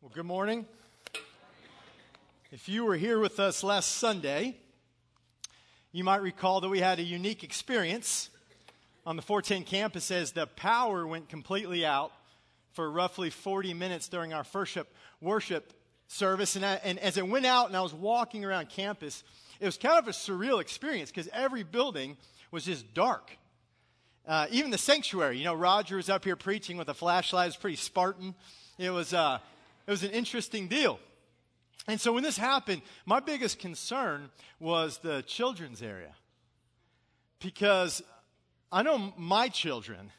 Well, good morning. If you were here with us last Sunday, you might recall that we had a unique experience on the 410 campus as the power went completely out for roughly 40 minutes during our worship, worship service. And, I, and as it went out and I was walking around campus, it was kind of a surreal experience because every building was just dark. Uh, even the sanctuary, you know, Roger was up here preaching with a flashlight. It was pretty Spartan. It was, uh, it was an interesting deal. And so when this happened, my biggest concern was the children's area. Because I know my children,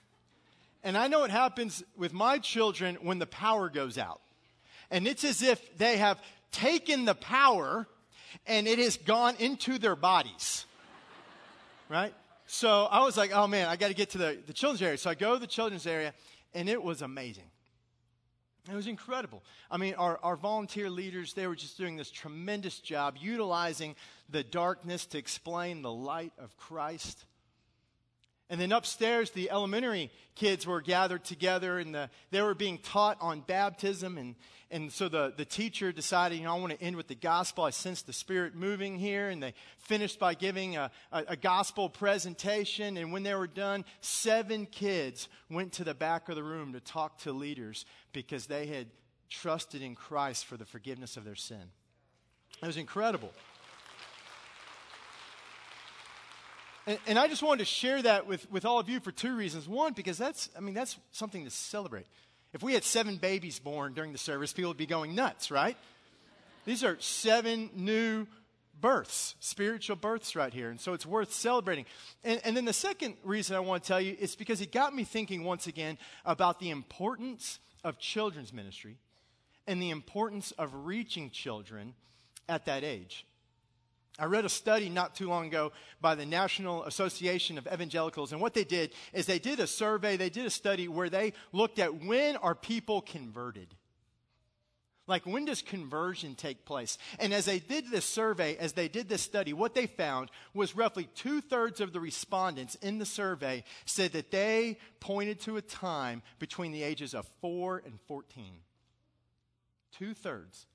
and I know what happens with my children when the power goes out. And it's as if they have taken the power and it has gone into their bodies. Right? So I was like, oh man, I got to get to the, the children's area. So I go to the children's area, and it was amazing. It was incredible. I mean, our, our volunteer leaders, they were just doing this tremendous job utilizing the darkness to explain the light of Christ. And then upstairs, the elementary kids were gathered together and the, they were being taught on baptism. And, and so the, the teacher decided, you know, I want to end with the gospel. I sense the Spirit moving here. And they finished by giving a, a, a gospel presentation. And when they were done, seven kids went to the back of the room to talk to leaders because they had trusted in Christ for the forgiveness of their sin. It was incredible. And, and, I just wanted to share that with, with all of you for two reasons. One, because that's, I mean, that's something to celebrate. If we had seven babies born during the service, people would be going nuts, right? These are seven new births, spiritual births right here. And so it's worth celebrating. And, and then the second reason I want to tell you is because it got me thinking once again about the importance of children's ministry and the importance of reaching children at that age. I read a study not too long ago by the National Association of Evangelicals, and what they did is they did a survey, they did a study where they looked at when are people converted. Like, when does conversion take place? And as they did this survey, as they did this study, what they found was roughly two thirds of the respondents in the survey said that they pointed to a time between the ages of 4 and 14. Two thirds.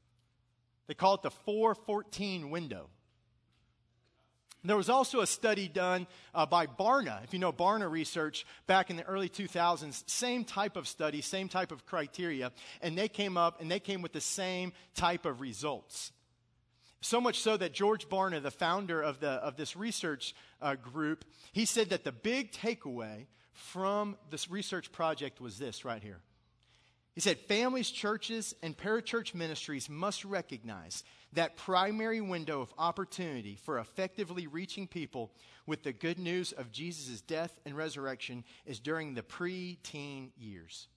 They call it the 414 window. There was also a study done uh, by Barna, if you know Barna Research, back in the early 2000s. Same type of study, same type of criteria, and they came up and they came with the same type of results. So much so that George Barna, the founder of, the, of this research uh, group, he said that the big takeaway from this research project was this right here. He said, Families, churches, and parachurch ministries must recognize that primary window of opportunity for effectively reaching people with the good news of Jesus' death and resurrection is during the pre teen years.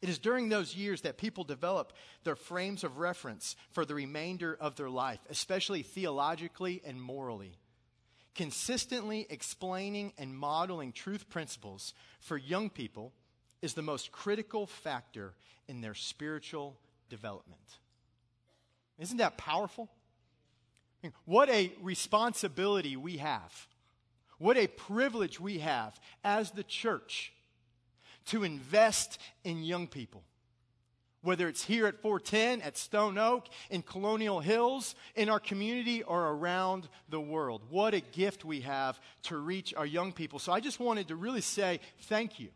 It is during those years that people develop their frames of reference for the remainder of their life, especially theologically and morally. Consistently explaining and modeling truth principles for young people is the most critical factor in their spiritual development. Isn't that powerful? I mean, what a responsibility we have. What a privilege we have as the church to invest in young people. Whether it's here at 410, at Stone Oak, in Colonial Hills, in our community, or around the world. What a gift we have to reach our young people. So I just wanted to really say thank you.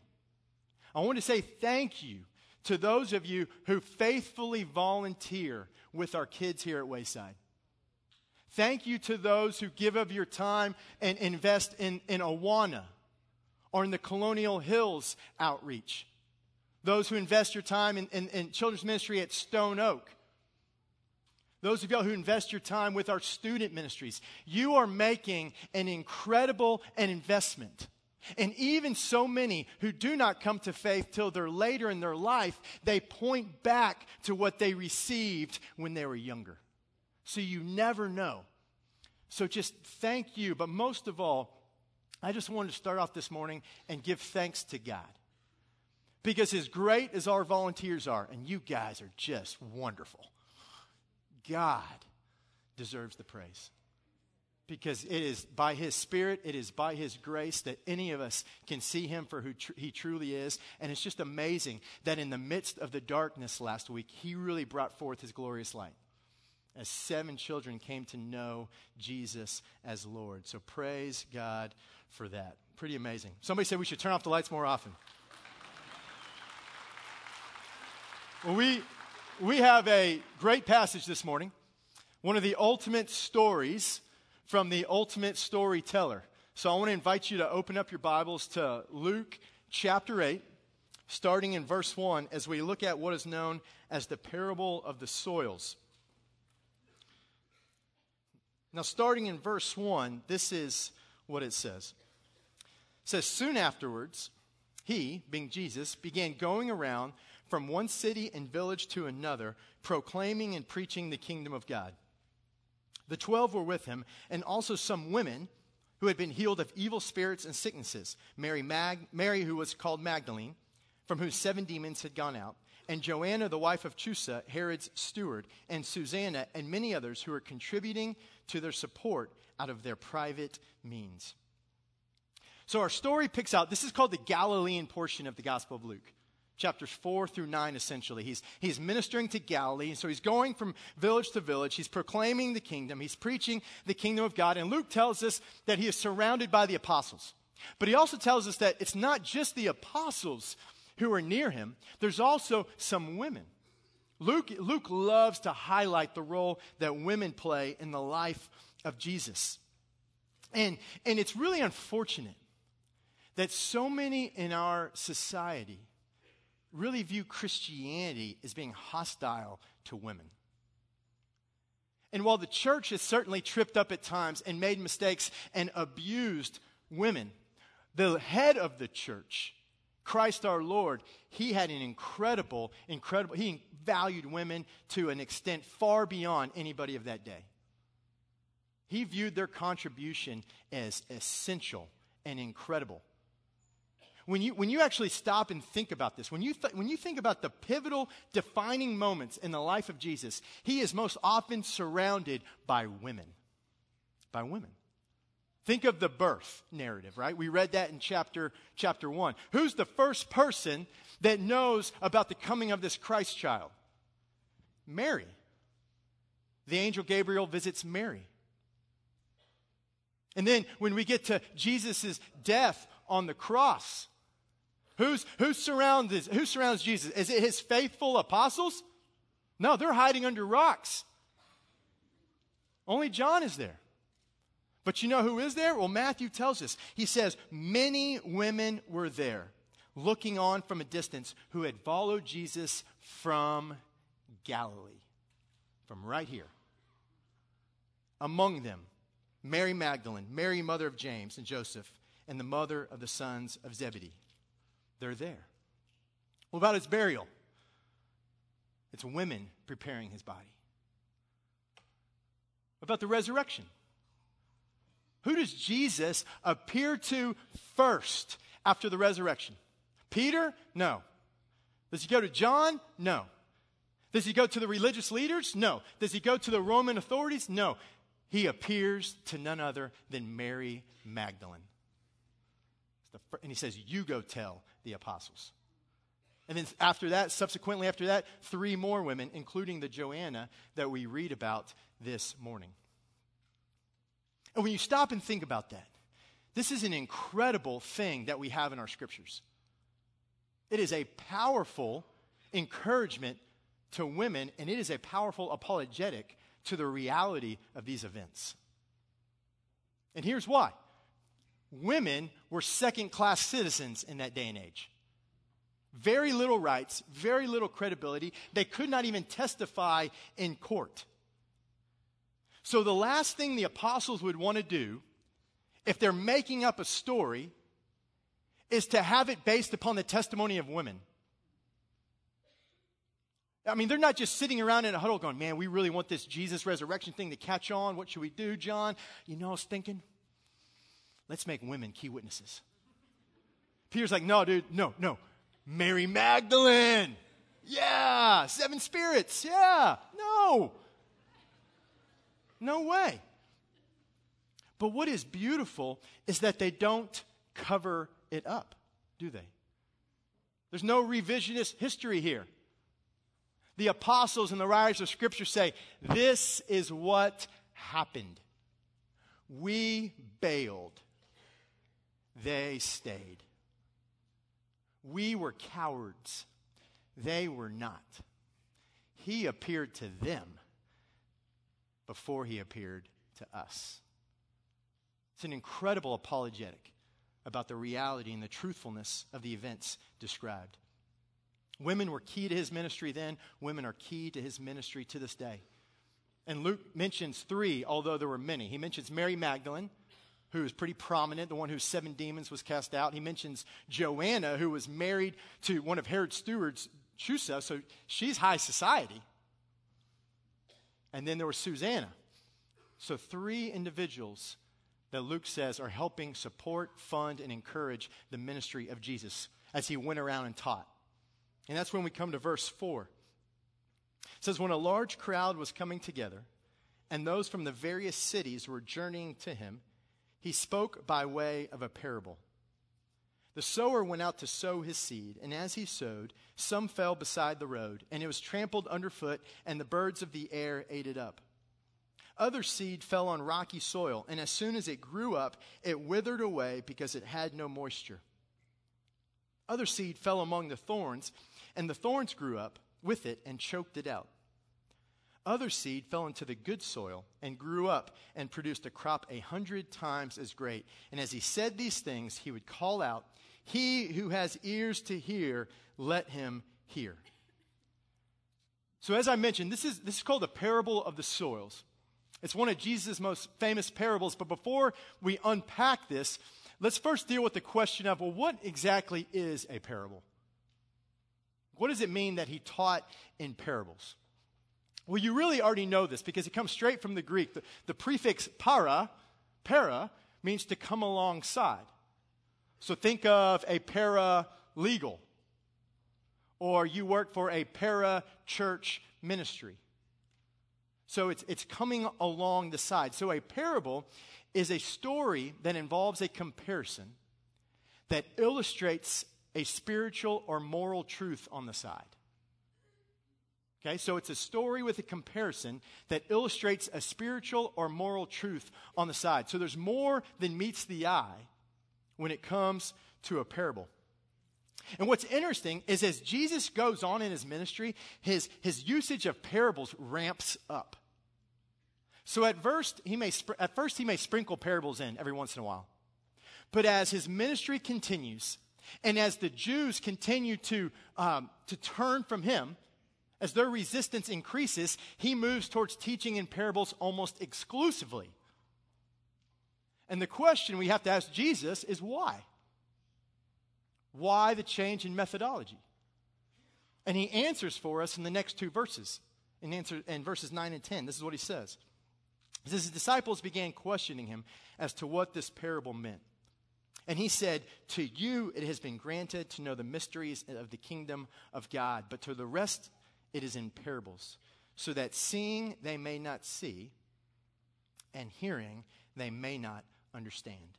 I want to say thank you to those of you who faithfully volunteer with our kids here at Wayside. Thank you to those who give of your time and invest in, in Awana or in the Colonial Hills outreach. Those who invest your time in, in, in children's ministry at Stone Oak. Those of y'all who invest your time with our student ministries. You are making an incredible an investment. And even so many who do not come to faith till they're later in their life, they point back to what they received when they were younger. So you never know. So just thank you. But most of all, I just wanted to start off this morning and give thanks to God. Because as great as our volunteers are, and you guys are just wonderful, God deserves the praise. Because it is by His Spirit, it is by His grace that any of us can see Him for who tr- He truly is. And it's just amazing that in the midst of the darkness last week, He really brought forth His glorious light as seven children came to know Jesus as Lord. So praise God for that. Pretty amazing. Somebody said we should turn off the lights more often. Well, we, we have a great passage this morning, one of the ultimate stories from the ultimate storyteller. So I want to invite you to open up your Bibles to Luke chapter 8, starting in verse 1, as we look at what is known as the parable of the soils. Now, starting in verse 1, this is what it says. It says, Soon afterwards, he, being Jesus, began going around from one city and village to another, proclaiming and preaching the kingdom of God. The twelve were with him, and also some women who had been healed of evil spirits and sicknesses Mary, Mag- Mary who was called Magdalene, from whom seven demons had gone out and Joanna, the wife of Chuza, Herod's steward, and Susanna, and many others who are contributing to their support out of their private means. So our story picks out, this is called the Galilean portion of the Gospel of Luke. Chapters 4 through 9, essentially. He's, he's ministering to Galilee, and so he's going from village to village. He's proclaiming the kingdom. He's preaching the kingdom of God. And Luke tells us that he is surrounded by the apostles. But he also tells us that it's not just the apostles who are near him, there's also some women. Luke, Luke loves to highlight the role that women play in the life of Jesus. And, and it's really unfortunate that so many in our society really view Christianity as being hostile to women. And while the church has certainly tripped up at times and made mistakes and abused women, the head of the church Christ our Lord, he had an incredible, incredible, he valued women to an extent far beyond anybody of that day. He viewed their contribution as essential and incredible. When you, when you actually stop and think about this, when you, th- when you think about the pivotal, defining moments in the life of Jesus, he is most often surrounded by women. By women. Think of the birth narrative, right? We read that in chapter, chapter 1. Who's the first person that knows about the coming of this Christ child? Mary. The angel Gabriel visits Mary. And then when we get to Jesus' death on the cross, who's, who, surrounds, who surrounds Jesus? Is it his faithful apostles? No, they're hiding under rocks. Only John is there. But you know who is there? Well, Matthew tells us. He says, Many women were there, looking on from a distance, who had followed Jesus from Galilee, from right here. Among them, Mary Magdalene, Mary, mother of James and Joseph, and the mother of the sons of Zebedee. They're there. What about his burial? It's women preparing his body. What about the resurrection? Who does Jesus appear to first after the resurrection? Peter? No. Does he go to John? No. Does he go to the religious leaders? No. Does he go to the Roman authorities? No. He appears to none other than Mary Magdalene. And he says, You go tell the apostles. And then after that, subsequently after that, three more women, including the Joanna that we read about this morning. And when you stop and think about that, this is an incredible thing that we have in our scriptures. It is a powerful encouragement to women, and it is a powerful apologetic to the reality of these events. And here's why women were second class citizens in that day and age. Very little rights, very little credibility. They could not even testify in court. So, the last thing the apostles would want to do, if they're making up a story, is to have it based upon the testimony of women. I mean, they're not just sitting around in a huddle going, man, we really want this Jesus resurrection thing to catch on. What should we do, John? You know, I was thinking, let's make women key witnesses. Peter's like, no, dude, no, no. Mary Magdalene. Yeah. Seven spirits. Yeah. No. No way. But what is beautiful is that they don't cover it up, do they? There's no revisionist history here. The apostles and the writers of Scripture say, This is what happened. We bailed, they stayed. We were cowards, they were not. He appeared to them before he appeared to us. It's an incredible apologetic about the reality and the truthfulness of the events described. Women were key to his ministry then, women are key to his ministry to this day. And Luke mentions three, although there were many. He mentions Mary Magdalene, who is pretty prominent, the one whose seven demons was cast out. He mentions Joanna, who was married to one of Herod's stewards, Chuza, so she's high society. And then there was Susanna. So three individuals that Luke says are helping support, fund, and encourage the ministry of Jesus as he went around and taught. And that's when we come to verse 4. It says, When a large crowd was coming together, and those from the various cities were journeying to him, he spoke by way of a parable. The sower went out to sow his seed, and as he sowed, some fell beside the road, and it was trampled underfoot, and the birds of the air ate it up. Other seed fell on rocky soil, and as soon as it grew up, it withered away because it had no moisture. Other seed fell among the thorns, and the thorns grew up with it and choked it out. Other seed fell into the good soil and grew up and produced a crop a hundred times as great. And as he said these things, he would call out, He who has ears to hear, let him hear. So, as I mentioned, this is, this is called the parable of the soils. It's one of Jesus' most famous parables. But before we unpack this, let's first deal with the question of well, what exactly is a parable? What does it mean that he taught in parables? Well, you really already know this because it comes straight from the Greek. The, the prefix para, para, means to come alongside. So think of a paralegal, or you work for a para church ministry. So it's, it's coming along the side. So a parable is a story that involves a comparison that illustrates a spiritual or moral truth on the side. Okay, so it's a story with a comparison that illustrates a spiritual or moral truth on the side. So there's more than meets the eye when it comes to a parable. And what's interesting is as Jesus goes on in his ministry, his, his usage of parables ramps up. So at first, he may, at first, he may sprinkle parables in every once in a while. But as his ministry continues, and as the Jews continue to, um, to turn from him, as their resistance increases, he moves towards teaching in parables almost exclusively. And the question we have to ask Jesus is why? Why the change in methodology? And he answers for us in the next two verses, in, answer, in verses 9 and 10. This is what he says. He says, His disciples began questioning him as to what this parable meant. And he said, To you it has been granted to know the mysteries of the kingdom of God, but to the rest it is in parables, so that seeing they may not see, and hearing they may not understand.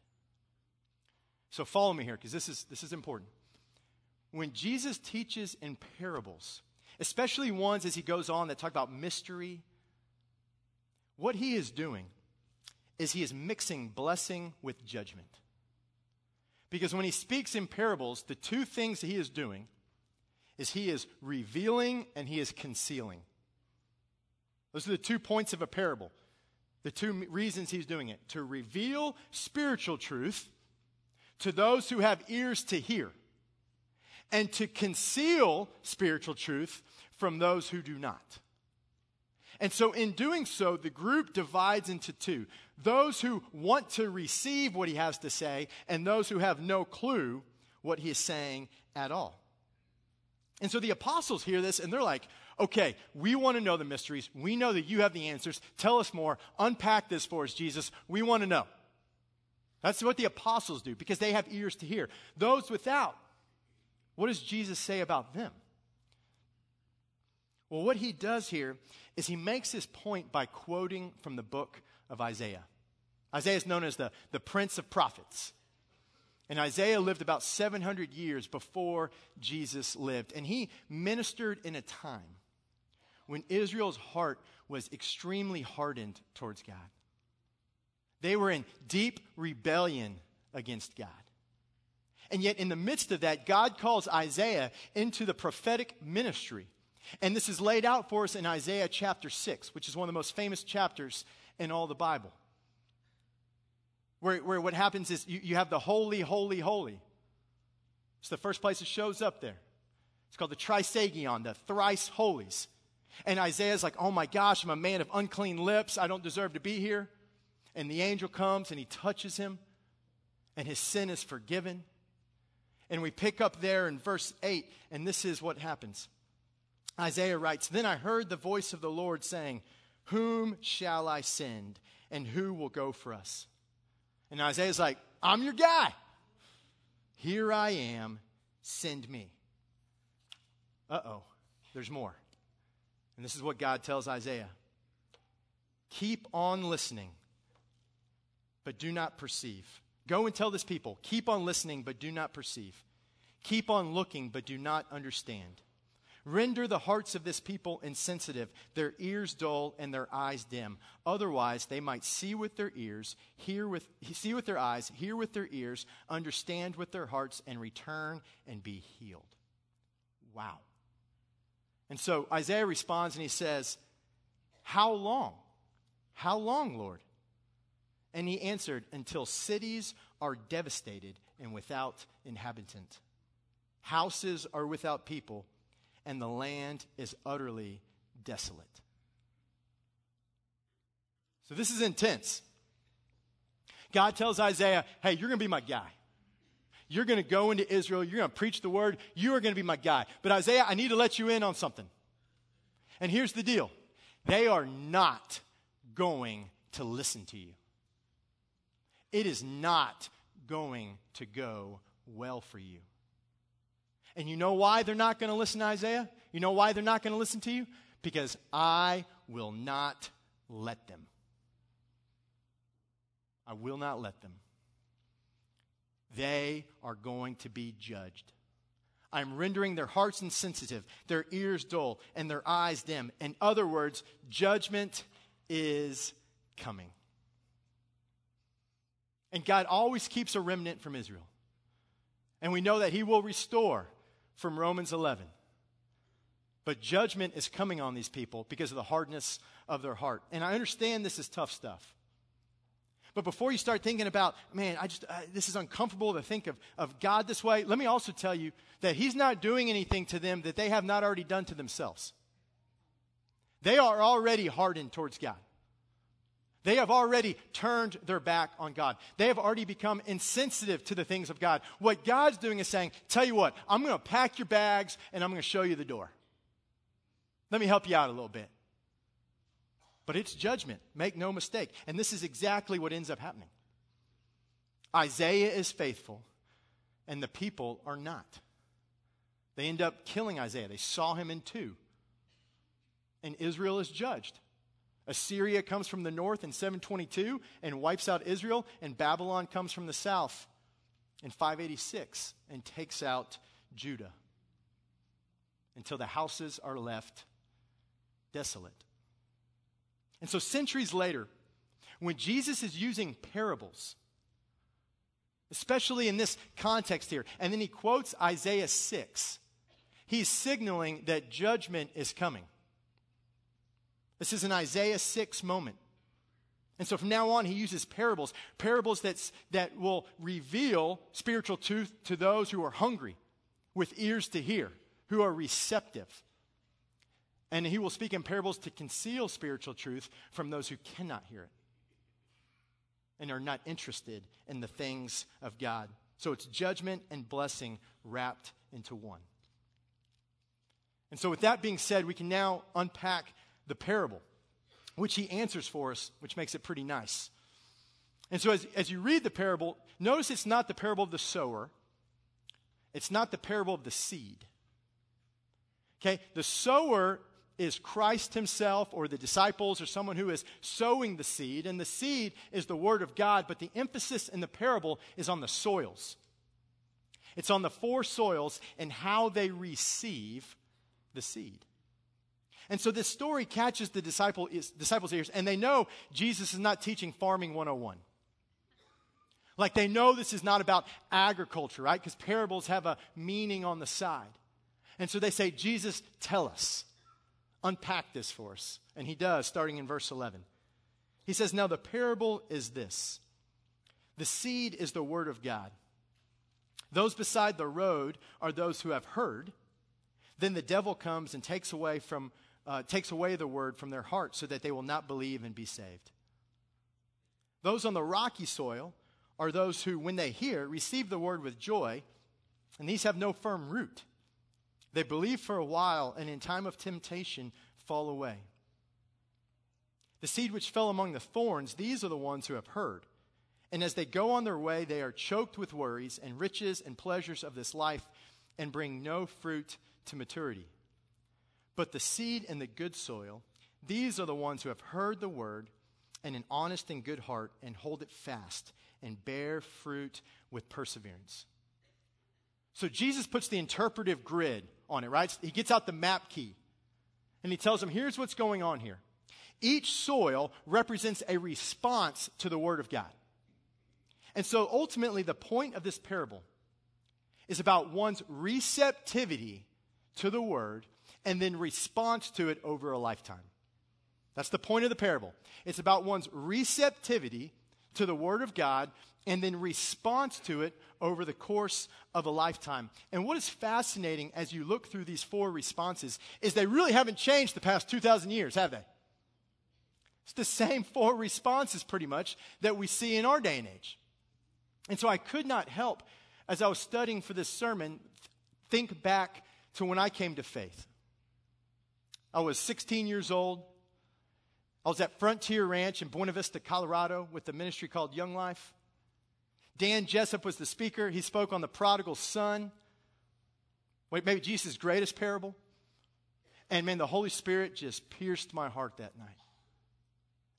So follow me here, because this is, this is important. When Jesus teaches in parables, especially ones as he goes on that talk about mystery, what he is doing is he is mixing blessing with judgment. Because when he speaks in parables, the two things he is doing is he is revealing and he is concealing. Those are the two points of a parable. The two reasons he's doing it to reveal spiritual truth to those who have ears to hear, and to conceal spiritual truth from those who do not. And so, in doing so, the group divides into two those who want to receive what he has to say, and those who have no clue what he is saying at all. And so the apostles hear this and they're like, okay, we want to know the mysteries. We know that you have the answers. Tell us more. Unpack this for us, Jesus. We want to know. That's what the apostles do because they have ears to hear. Those without, what does Jesus say about them? Well, what he does here is he makes his point by quoting from the book of Isaiah. Isaiah is known as the, the Prince of Prophets. And Isaiah lived about 700 years before Jesus lived. And he ministered in a time when Israel's heart was extremely hardened towards God. They were in deep rebellion against God. And yet, in the midst of that, God calls Isaiah into the prophetic ministry. And this is laid out for us in Isaiah chapter 6, which is one of the most famous chapters in all the Bible. Where, where what happens is you, you have the holy, holy, holy. It's the first place it shows up there. It's called the Trisagion, the thrice holies. And Isaiah's like, oh my gosh, I'm a man of unclean lips. I don't deserve to be here. And the angel comes and he touches him, and his sin is forgiven. And we pick up there in verse 8, and this is what happens. Isaiah writes, Then I heard the voice of the Lord saying, Whom shall I send, and who will go for us? And Isaiah's like, I'm your guy. Here I am, send me. Uh oh, there's more. And this is what God tells Isaiah Keep on listening but do not perceive. Go and tell this people, keep on listening, but do not perceive. Keep on looking, but do not understand. Render the hearts of this people insensitive, their ears dull, and their eyes dim. Otherwise, they might see with their ears, hear with, see with their eyes, hear with their ears, understand with their hearts, and return and be healed. Wow. And so Isaiah responds and he says, How long? How long, Lord? And he answered, Until cities are devastated and without inhabitant, houses are without people, and the land is utterly desolate. So this is intense. God tells Isaiah, Hey, you're going to be my guy. You're going to go into Israel. You're going to preach the word. You are going to be my guy. But Isaiah, I need to let you in on something. And here's the deal they are not going to listen to you it is not going to go well for you. And you know why they're not going to listen to Isaiah? You know why they're not going to listen to you? Because I will not let them. I will not let them. They are going to be judged. I'm rendering their hearts insensitive, their ears dull, and their eyes dim. In other words, judgment is coming. And God always keeps a remnant from Israel. And we know that He will restore from Romans 11. But judgment is coming on these people because of the hardness of their heart. And I understand this is tough stuff. But before you start thinking about, man, I just, this is uncomfortable to think of, of God this way, let me also tell you that He's not doing anything to them that they have not already done to themselves. They are already hardened towards God. They have already turned their back on God. They have already become insensitive to the things of God. What God's doing is saying, Tell you what, I'm going to pack your bags and I'm going to show you the door. Let me help you out a little bit. But it's judgment, make no mistake. And this is exactly what ends up happening. Isaiah is faithful, and the people are not. They end up killing Isaiah. They saw him in two. And Israel is judged. Assyria comes from the north in 722 and wipes out Israel, and Babylon comes from the south in 586 and takes out Judah until the houses are left desolate. And so, centuries later, when Jesus is using parables, especially in this context here, and then he quotes Isaiah 6, he's signaling that judgment is coming. This is an Isaiah 6 moment. And so from now on, he uses parables, parables that's, that will reveal spiritual truth to those who are hungry, with ears to hear, who are receptive. And he will speak in parables to conceal spiritual truth from those who cannot hear it and are not interested in the things of God. So it's judgment and blessing wrapped into one. And so, with that being said, we can now unpack the parable, which he answers for us, which makes it pretty nice. And so, as, as you read the parable, notice it's not the parable of the sower, it's not the parable of the seed. Okay? The sower is Christ himself or the disciples or someone who is sowing the seed, and the seed is the word of God, but the emphasis in the parable is on the soils. It's on the four soils and how they receive the seed. And so this story catches the disciple, disciples' ears, and they know Jesus is not teaching farming 101. Like they know this is not about agriculture, right? Because parables have a meaning on the side. And so they say, Jesus, tell us. Unpack this for us. And he does, starting in verse 11. He says, Now the parable is this the seed is the word of God. Those beside the road are those who have heard. Then the devil comes and takes away, from, uh, takes away the word from their heart so that they will not believe and be saved. Those on the rocky soil are those who, when they hear, receive the word with joy, and these have no firm root. They believe for a while, and in time of temptation, fall away. The seed which fell among the thorns, these are the ones who have heard. And as they go on their way, they are choked with worries and riches and pleasures of this life and bring no fruit to maturity. But the seed and the good soil, these are the ones who have heard the word and an honest and good heart and hold it fast and bear fruit with perseverance. So Jesus puts the interpretive grid on it, right? He gets out the map key and he tells them, here's what's going on here. Each soil represents a response to the Word of God. And so ultimately, the point of this parable is about one's receptivity to the Word and then response to it over a lifetime. That's the point of the parable. It's about one's receptivity to the Word of God and then response to it over the course of a lifetime. And what is fascinating as you look through these four responses is they really haven't changed the past 2,000 years, have they? It's the same four responses, pretty much, that we see in our day and age. And so I could not help, as I was studying for this sermon, think back to when I came to faith. I was 16 years old. I was at Frontier Ranch in Buena Vista, Colorado, with a ministry called Young Life. Dan Jessup was the speaker. He spoke on the prodigal son. Maybe Jesus' greatest parable. And man, the Holy Spirit just pierced my heart that night.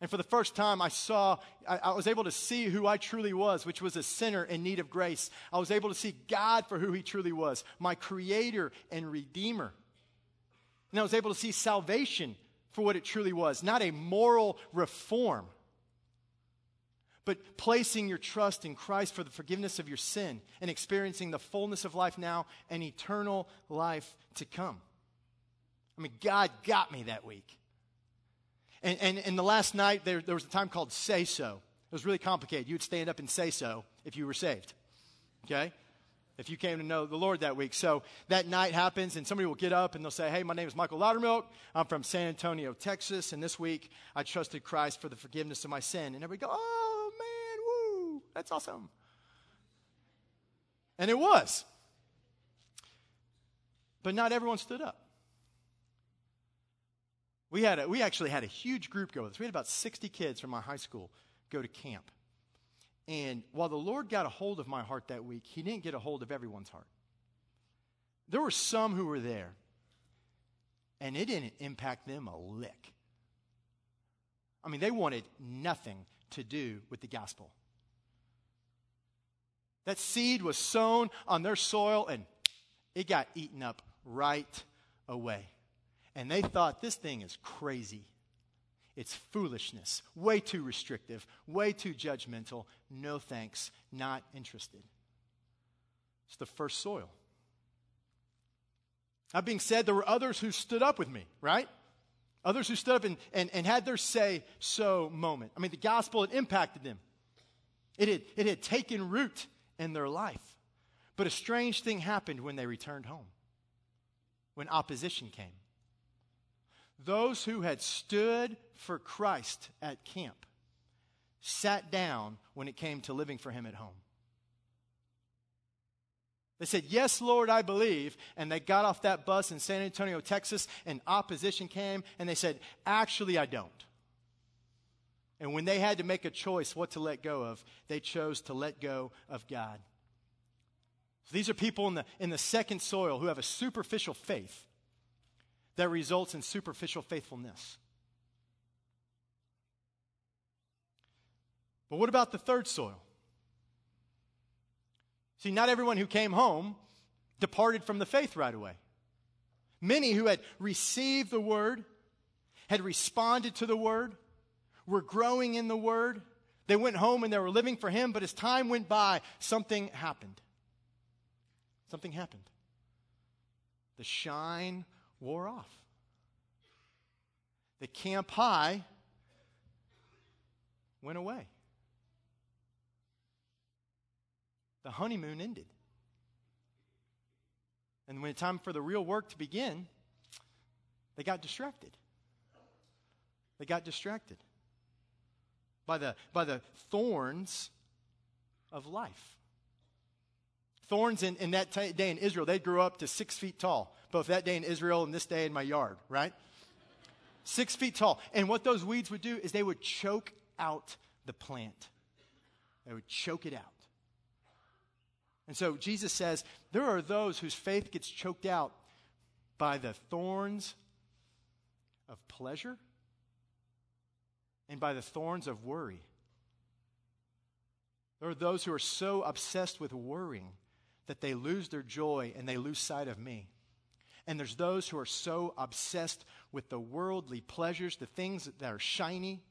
And for the first time, I saw, I, I, was able to see who I truly was, which was a sinner in need of grace. I was able to see God for who He truly was, my Creator and Redeemer. And I was able to see salvation for what it truly was, not a moral reform, but placing your trust in Christ for the forgiveness of your sin and experiencing the fullness of life now and eternal life to come. I mean, God got me that week. And, and, and the last night, there, there was a time called say so. It was really complicated. You'd stand up and say so if you were saved. Okay? If you came to know the Lord that week. So that night happens, and somebody will get up and they'll say, Hey, my name is Michael Loudermilk. I'm from San Antonio, Texas, and this week I trusted Christ for the forgiveness of my sin. And everybody go, Oh, man, woo, that's awesome. And it was. But not everyone stood up. We, had a, we actually had a huge group go with us. We had about 60 kids from my high school go to camp. And while the Lord got a hold of my heart that week, He didn't get a hold of everyone's heart. There were some who were there, and it didn't impact them a lick. I mean, they wanted nothing to do with the gospel. That seed was sown on their soil, and it got eaten up right away. And they thought this thing is crazy. It's foolishness, way too restrictive, way too judgmental. No thanks, not interested. It's the first soil. That being said, there were others who stood up with me, right? Others who stood up and, and, and had their say so moment. I mean, the gospel had impacted them, it had, it had taken root in their life. But a strange thing happened when they returned home, when opposition came. Those who had stood for Christ at camp sat down when it came to living for Him at home. They said, Yes, Lord, I believe. And they got off that bus in San Antonio, Texas, and opposition came, and they said, Actually, I don't. And when they had to make a choice what to let go of, they chose to let go of God. So these are people in the, in the second soil who have a superficial faith that results in superficial faithfulness. But what about the third soil? See, not everyone who came home departed from the faith right away. Many who had received the word, had responded to the word, were growing in the word. They went home and they were living for him, but as time went by, something happened. Something happened. The shine wore off. The camp high went away. The honeymoon ended. And when it's time for the real work to begin, they got distracted. They got distracted by the, by the thorns of life. Thorns in, in that t- day in Israel, they grew up to six feet tall, both that day in Israel and this day in my yard, right? six feet tall. And what those weeds would do is they would choke out the plant, they would choke it out. And so Jesus says there are those whose faith gets choked out by the thorns of pleasure and by the thorns of worry. There are those who are so obsessed with worrying that they lose their joy and they lose sight of me. And there's those who are so obsessed with the worldly pleasures, the things that are shiny,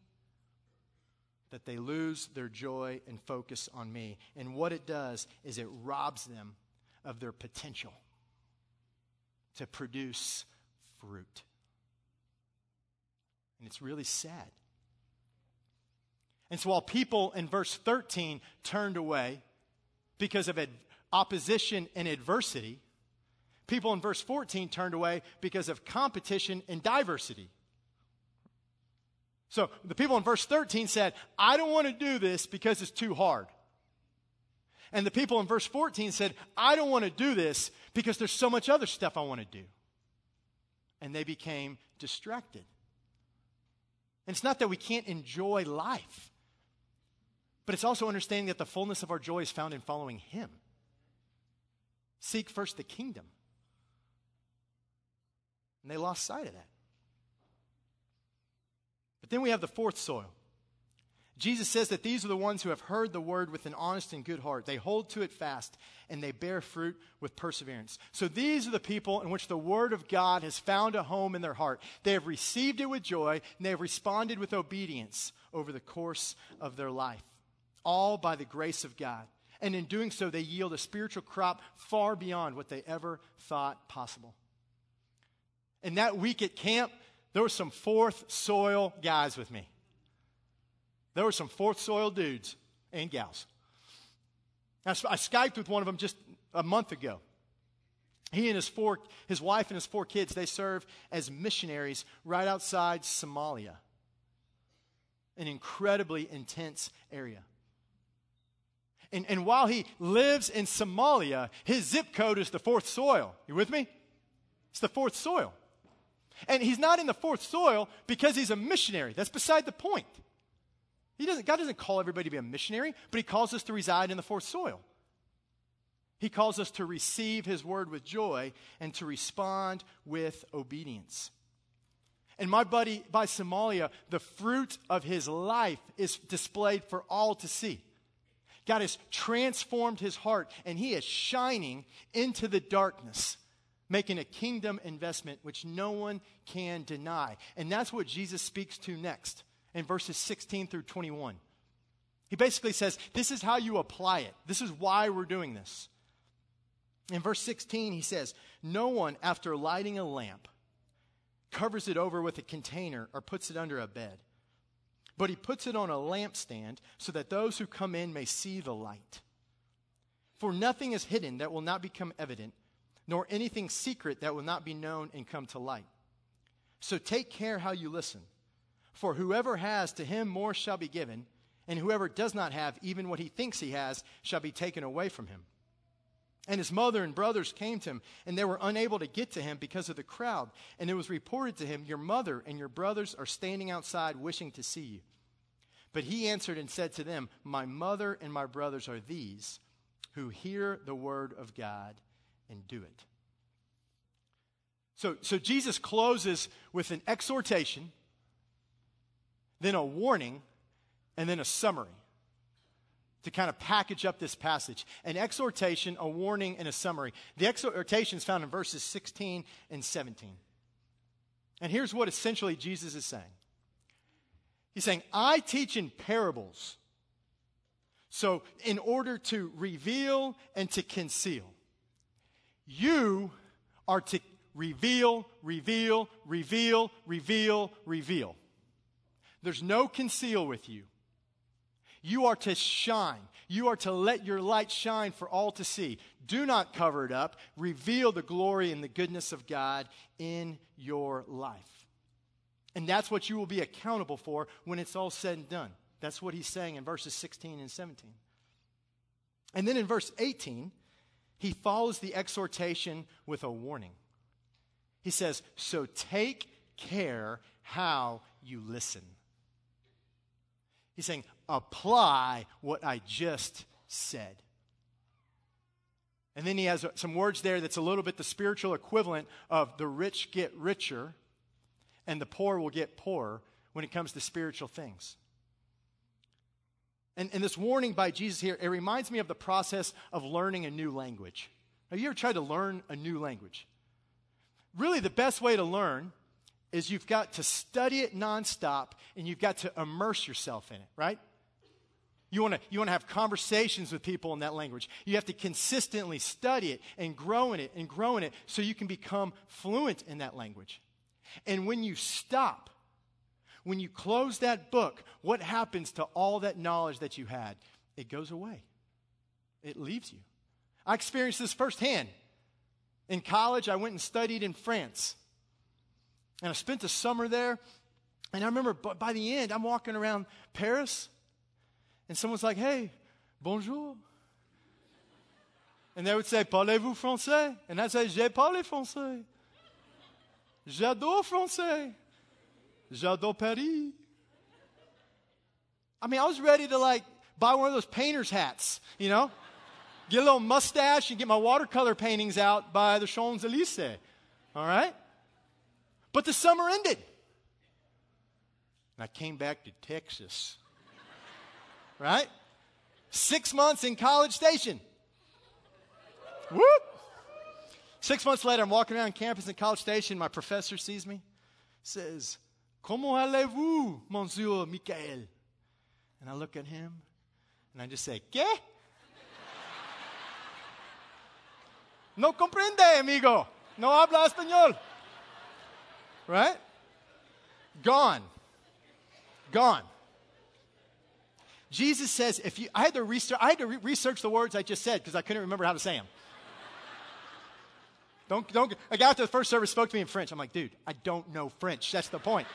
that they lose their joy and focus on me. And what it does is it robs them of their potential to produce fruit. And it's really sad. And so while people in verse 13 turned away because of ad- opposition and adversity, people in verse 14 turned away because of competition and diversity. So the people in verse 13 said, I don't want to do this because it's too hard. And the people in verse 14 said, I don't want to do this because there's so much other stuff I want to do. And they became distracted. And it's not that we can't enjoy life, but it's also understanding that the fullness of our joy is found in following Him. Seek first the kingdom. And they lost sight of that. But then we have the fourth soil. Jesus says that these are the ones who have heard the word with an honest and good heart. They hold to it fast and they bear fruit with perseverance. So these are the people in which the word of God has found a home in their heart. They have received it with joy and they have responded with obedience over the course of their life, all by the grace of God. And in doing so, they yield a spiritual crop far beyond what they ever thought possible. And that week at camp, there were some fourth soil guys with me. There were some fourth soil dudes and gals. I, I Skyped with one of them just a month ago. He and his four, his wife and his four kids, they serve as missionaries right outside Somalia, an incredibly intense area. And, and while he lives in Somalia, his zip code is the fourth soil. You with me? It's the fourth soil. And he's not in the fourth soil because he's a missionary. That's beside the point. He doesn't, God doesn't call everybody to be a missionary, but he calls us to reside in the fourth soil. He calls us to receive his word with joy and to respond with obedience. And my buddy by Somalia, the fruit of his life is displayed for all to see. God has transformed his heart and he is shining into the darkness making a kingdom investment which no one can deny. And that's what Jesus speaks to next in verses 16 through 21. He basically says, This is how you apply it. This is why we're doing this. In verse 16, he says, No one, after lighting a lamp, covers it over with a container or puts it under a bed, but he puts it on a lampstand so that those who come in may see the light. For nothing is hidden that will not become evident nor anything secret that will not be known and come to light. So take care how you listen. For whoever has, to him more shall be given, and whoever does not have, even what he thinks he has, shall be taken away from him. And his mother and brothers came to him, and they were unable to get to him because of the crowd. And it was reported to him, Your mother and your brothers are standing outside wishing to see you. But he answered and said to them, My mother and my brothers are these who hear the word of God and do it. So, so Jesus closes with an exhortation, then a warning, and then a summary to kind of package up this passage an exhortation, a warning, and a summary. The exhortation is found in verses 16 and 17. And here's what essentially Jesus is saying He's saying, I teach in parables. So, in order to reveal and to conceal, you are to reveal, reveal, reveal, reveal, reveal. There's no conceal with you. You are to shine. You are to let your light shine for all to see. Do not cover it up. Reveal the glory and the goodness of God in your life. And that's what you will be accountable for when it's all said and done. That's what he's saying in verses 16 and 17. And then in verse 18, he follows the exhortation with a warning. He says, So take care how you listen. He's saying, apply what I just said. And then he has some words there that's a little bit the spiritual equivalent of the rich get richer and the poor will get poorer when it comes to spiritual things. And, and this warning by Jesus here, it reminds me of the process of learning a new language. Have you ever tried to learn a new language? Really, the best way to learn is you've got to study it nonstop and you've got to immerse yourself in it, right? You want to you want to have conversations with people in that language. You have to consistently study it and grow in it and grow in it so you can become fluent in that language. And when you stop, when you close that book, what happens to all that knowledge that you had? It goes away. It leaves you. I experienced this firsthand. In college, I went and studied in France. And I spent the summer there. And I remember by the end, I'm walking around Paris, and someone's like, hey, bonjour. And they would say, parlez-vous français? And I'd say, j'ai parlé français. J'adore français. J'adore Paris. I mean, I was ready to like buy one of those painter's hats, you know? Get a little mustache and get my watercolor paintings out by the Champs Elysees. All right? But the summer ended. And I came back to Texas. right? Six months in College Station. Whoop! Six months later, I'm walking around campus in College Station. My professor sees me, says, Comment allez-vous, Monsieur Michael? And I look at him and I just say, ¿Qué? No comprende, amigo. No habla español. Right? Gone. Gone. Jesus says, if you, I had to research, I had to re- research the words I just said because I couldn't remember how to say them. Don't, don't, a guy after the first service spoke to me in French. I'm like, dude, I don't know French. That's the point.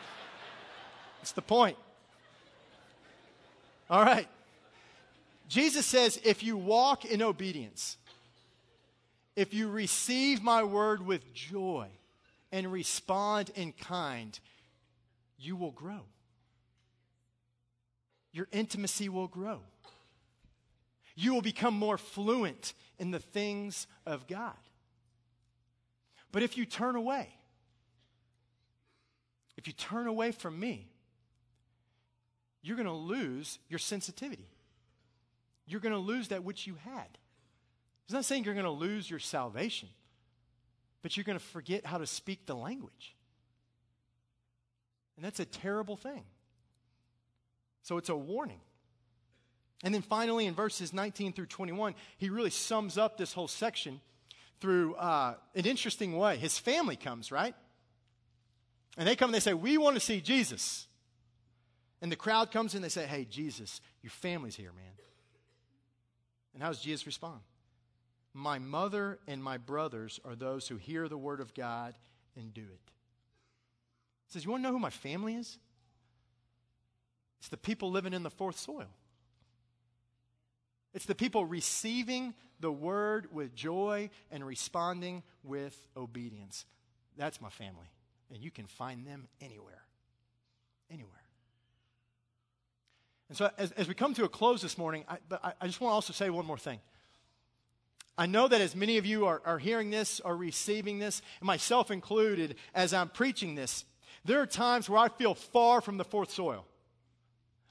That's the point. All right. Jesus says, if you walk in obedience, if you receive my word with joy and respond in kind, you will grow. Your intimacy will grow. You will become more fluent in the things of God. But if you turn away, if you turn away from me, you're going to lose your sensitivity. You're going to lose that which you had. It's not saying you're going to lose your salvation, but you're going to forget how to speak the language. And that's a terrible thing. So it's a warning. And then finally, in verses 19 through 21, he really sums up this whole section through uh, an interesting way. His family comes, right? And they come and they say, We want to see Jesus. And the crowd comes and they say, Hey, Jesus, your family's here, man. And how does Jesus respond? My mother and my brothers are those who hear the word of God and do it. He says, You want to know who my family is? It's the people living in the fourth soil. It's the people receiving the word with joy and responding with obedience. That's my family. And you can find them anywhere. Anywhere. And so, as, as we come to a close this morning, I, but I, I just want to also say one more thing. I know that as many of you are, are hearing this or receiving this, and myself included, as I'm preaching this, there are times where I feel far from the fourth soil.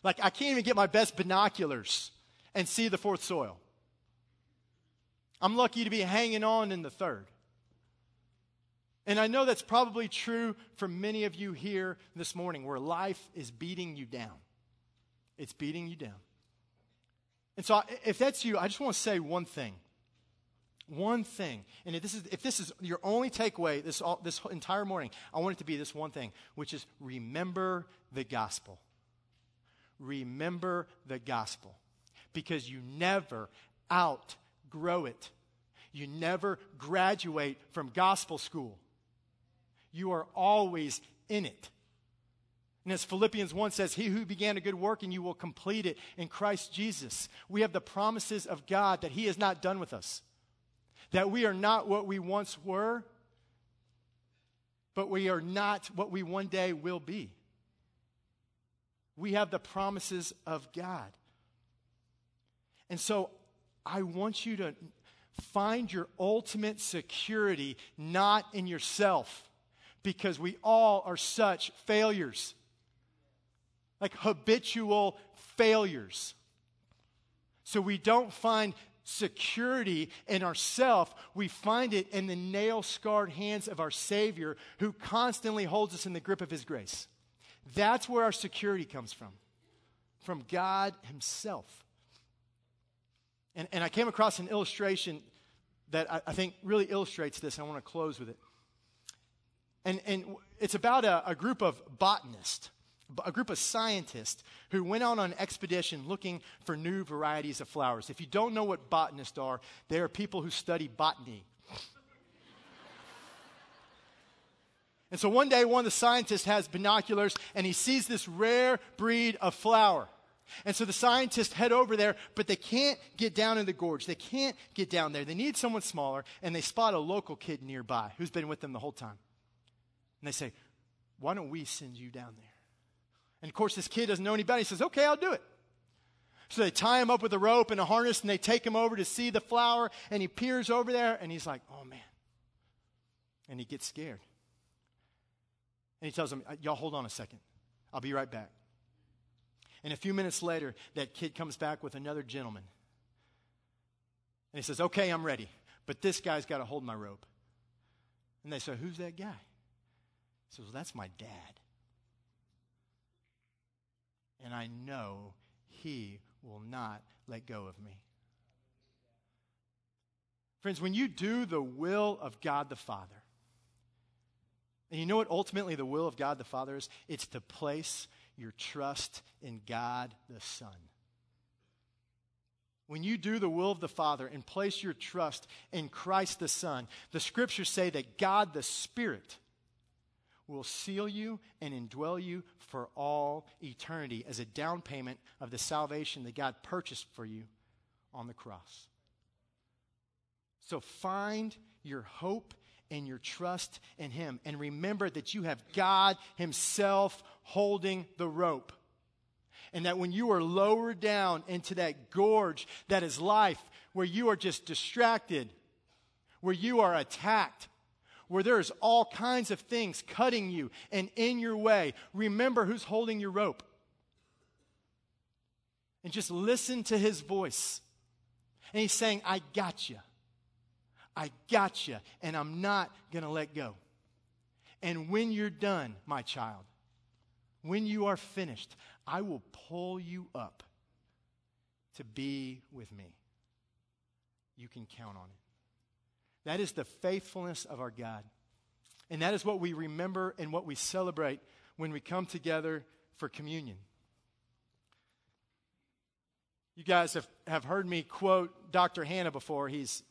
Like I can't even get my best binoculars and see the fourth soil. I'm lucky to be hanging on in the third. And I know that's probably true for many of you here this morning where life is beating you down. It's beating you down. And so, if that's you, I just want to say one thing. One thing. And if this is, if this is your only takeaway this, all, this entire morning, I want it to be this one thing, which is remember the gospel. Remember the gospel. Because you never outgrow it. You never graduate from gospel school. You are always in it. And as Philippians 1 says, He who began a good work and you will complete it in Christ Jesus. We have the promises of God that He is not done with us, that we are not what we once were, but we are not what we one day will be. We have the promises of God. And so I want you to find your ultimate security not in yourself because we all are such failures. Like habitual failures. So we don't find security in ourself. We find it in the nail scarred hands of our Savior who constantly holds us in the grip of His grace. That's where our security comes from, from God Himself. And, and I came across an illustration that I, I think really illustrates this. I want to close with it. And, and it's about a, a group of botanists, a group of scientists who went on an expedition looking for new varieties of flowers. If you don't know what botanists are, they are people who study botany. and so one day, one of the scientists has binoculars and he sees this rare breed of flower. And so the scientists head over there, but they can't get down in the gorge. They can't get down there. They need someone smaller, and they spot a local kid nearby who's been with them the whole time. And they say, Why don't we send you down there? And of course, this kid doesn't know any better. He says, Okay, I'll do it. So they tie him up with a rope and a harness, and they take him over to see the flower, and he peers over there, and he's like, Oh man. And he gets scared. And he tells them, uh, Y'all hold on a second. I'll be right back. And a few minutes later, that kid comes back with another gentleman. And he says, Okay, I'm ready. But this guy's got to hold my rope. And they say, Who's that guy? He says, Well, that's my dad. And I know he will not let go of me. Friends, when you do the will of God the Father, and you know what ultimately the will of God the Father is? It's to place your trust in God the Son. When you do the will of the Father and place your trust in Christ the Son, the scriptures say that God the Spirit will seal you and indwell you for all eternity as a down payment of the salvation that God purchased for you on the cross. So find your hope and your trust in Him. And remember that you have God Himself holding the rope. And that when you are lowered down into that gorge that is life, where you are just distracted, where you are attacked, where there's all kinds of things cutting you and in your way, remember who's holding your rope. And just listen to his voice. And he's saying, I got you. I got you, and I'm not going to let go. And when you're done, my child, when you are finished, I will pull you up to be with me. You can count on it. That is the faithfulness of our God. And that is what we remember and what we celebrate when we come together for communion. You guys have, have heard me quote Dr. Hanna before. He's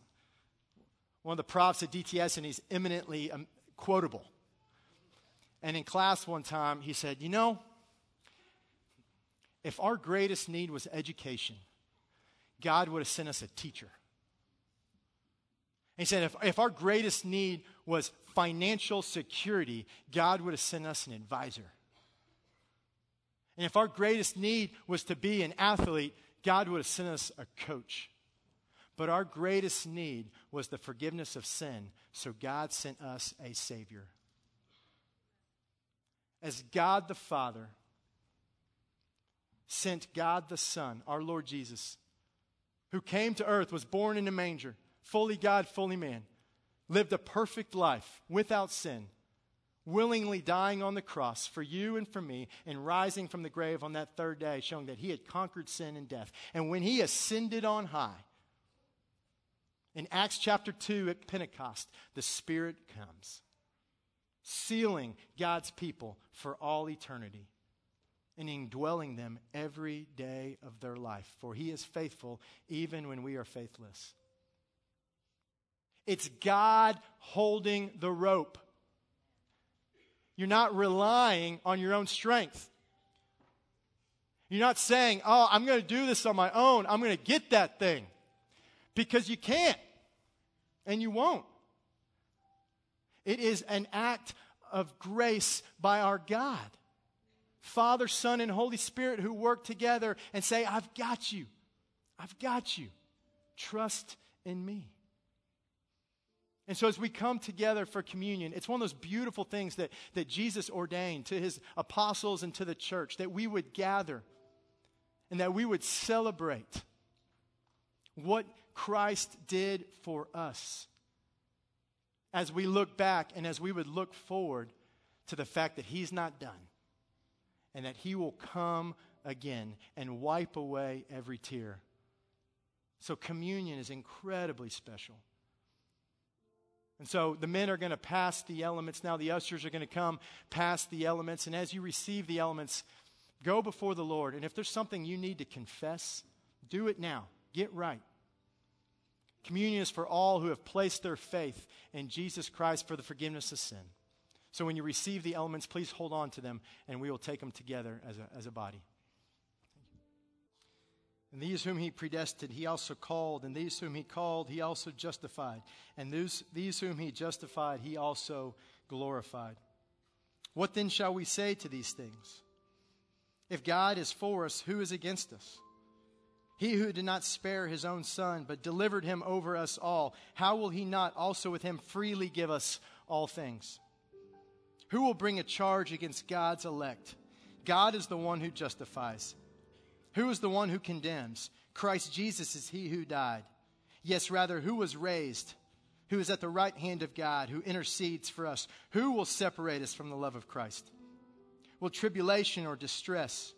one of the profs at DTS, and he's eminently um, quotable. And in class one time, he said, You know, if our greatest need was education, God would have sent us a teacher. He said, if, if our greatest need was financial security, God would have sent us an advisor. And if our greatest need was to be an athlete, God would have sent us a coach. But our greatest need was the forgiveness of sin, so God sent us a Savior. As God the Father sent God the Son, our Lord Jesus, who came to earth, was born in a manger, fully God, fully man, lived a perfect life without sin, willingly dying on the cross for you and for me, and rising from the grave on that third day, showing that he had conquered sin and death. And when he ascended on high, in Acts chapter 2 at Pentecost, the Spirit comes, sealing God's people for all eternity and indwelling them every day of their life. For he is faithful even when we are faithless. It's God holding the rope. You're not relying on your own strength. You're not saying, oh, I'm going to do this on my own. I'm going to get that thing. Because you can't and you won't. It is an act of grace by our God. Father, Son, and Holy Spirit who work together and say, I've got you. I've got you. Trust in me. And so, as we come together for communion, it's one of those beautiful things that, that Jesus ordained to his apostles and to the church that we would gather and that we would celebrate what Christ did for us as we look back and as we would look forward to the fact that He's not done and that He will come again and wipe away every tear. So, communion is incredibly special. And so the men are going to pass the elements. Now the ushers are going to come pass the elements. And as you receive the elements, go before the Lord. And if there's something you need to confess, do it now. Get right. Communion is for all who have placed their faith in Jesus Christ for the forgiveness of sin. So when you receive the elements, please hold on to them and we will take them together as a, as a body. And these whom he predestined, he also called. And these whom he called, he also justified. And these, these whom he justified, he also glorified. What then shall we say to these things? If God is for us, who is against us? He who did not spare his own son, but delivered him over us all, how will he not also with him freely give us all things? Who will bring a charge against God's elect? God is the one who justifies. Who is the one who condemns? Christ Jesus is he who died. Yes, rather, who was raised, who is at the right hand of God, who intercedes for us. Who will separate us from the love of Christ? Will tribulation or distress?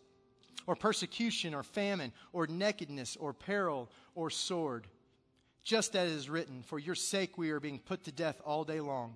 or persecution, or famine, or nakedness, or peril, or sword. Just as it is written, For your sake we are being put to death all day long.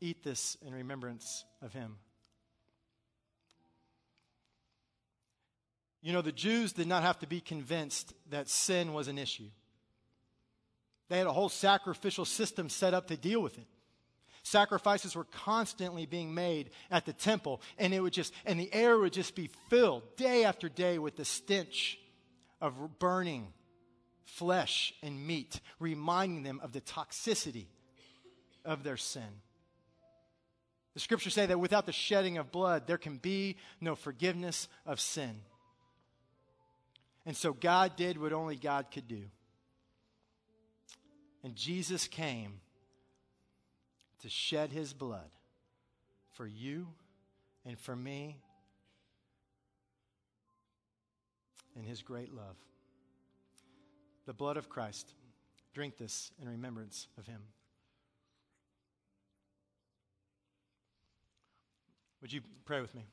Eat this in remembrance of him. You know, the Jews did not have to be convinced that sin was an issue. They had a whole sacrificial system set up to deal with it. Sacrifices were constantly being made at the temple, and it would just, and the air would just be filled day after day with the stench of burning flesh and meat, reminding them of the toxicity of their sin. The scriptures say that without the shedding of blood, there can be no forgiveness of sin. And so God did what only God could do. And Jesus came to shed his blood for you and for me in his great love. The blood of Christ. Drink this in remembrance of him. Would you pray with me?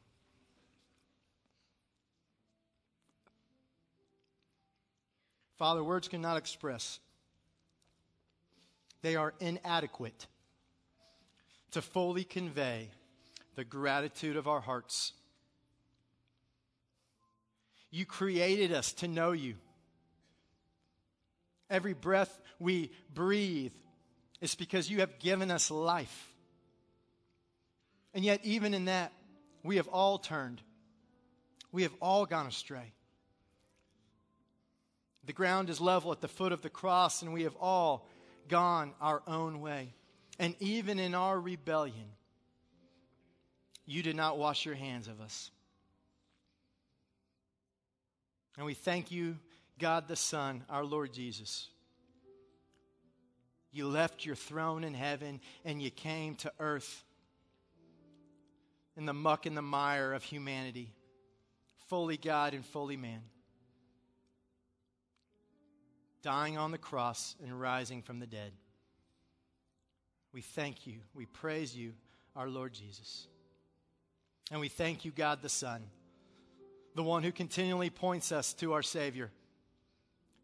Father, words cannot express, they are inadequate to fully convey the gratitude of our hearts. You created us to know you. Every breath we breathe, It's because you have given us life. And yet, even in that, we have all turned. We have all gone astray. The ground is level at the foot of the cross, and we have all gone our own way. And even in our rebellion, you did not wash your hands of us. And we thank you, God the Son, our Lord Jesus. You left your throne in heaven and you came to earth in the muck and the mire of humanity, fully God and fully man, dying on the cross and rising from the dead. We thank you. We praise you, our Lord Jesus. And we thank you, God the Son, the one who continually points us to our Savior,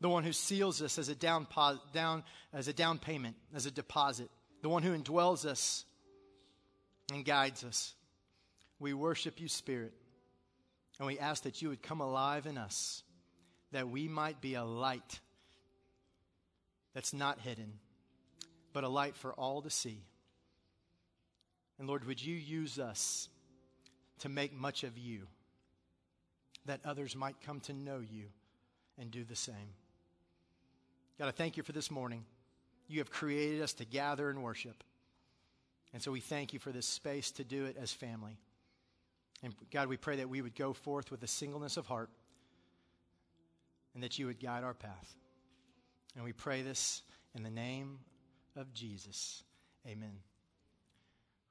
the one who seals us as a down, down, as a down payment, as a deposit, the one who indwells us and guides us. We worship you, Spirit, and we ask that you would come alive in us, that we might be a light that's not hidden, but a light for all to see. And Lord, would you use us to make much of you, that others might come to know you and do the same? God, I thank you for this morning. You have created us to gather and worship. And so we thank you for this space to do it as family. And God, we pray that we would go forth with a singleness of heart and that you would guide our path. And we pray this in the name of Jesus. Amen.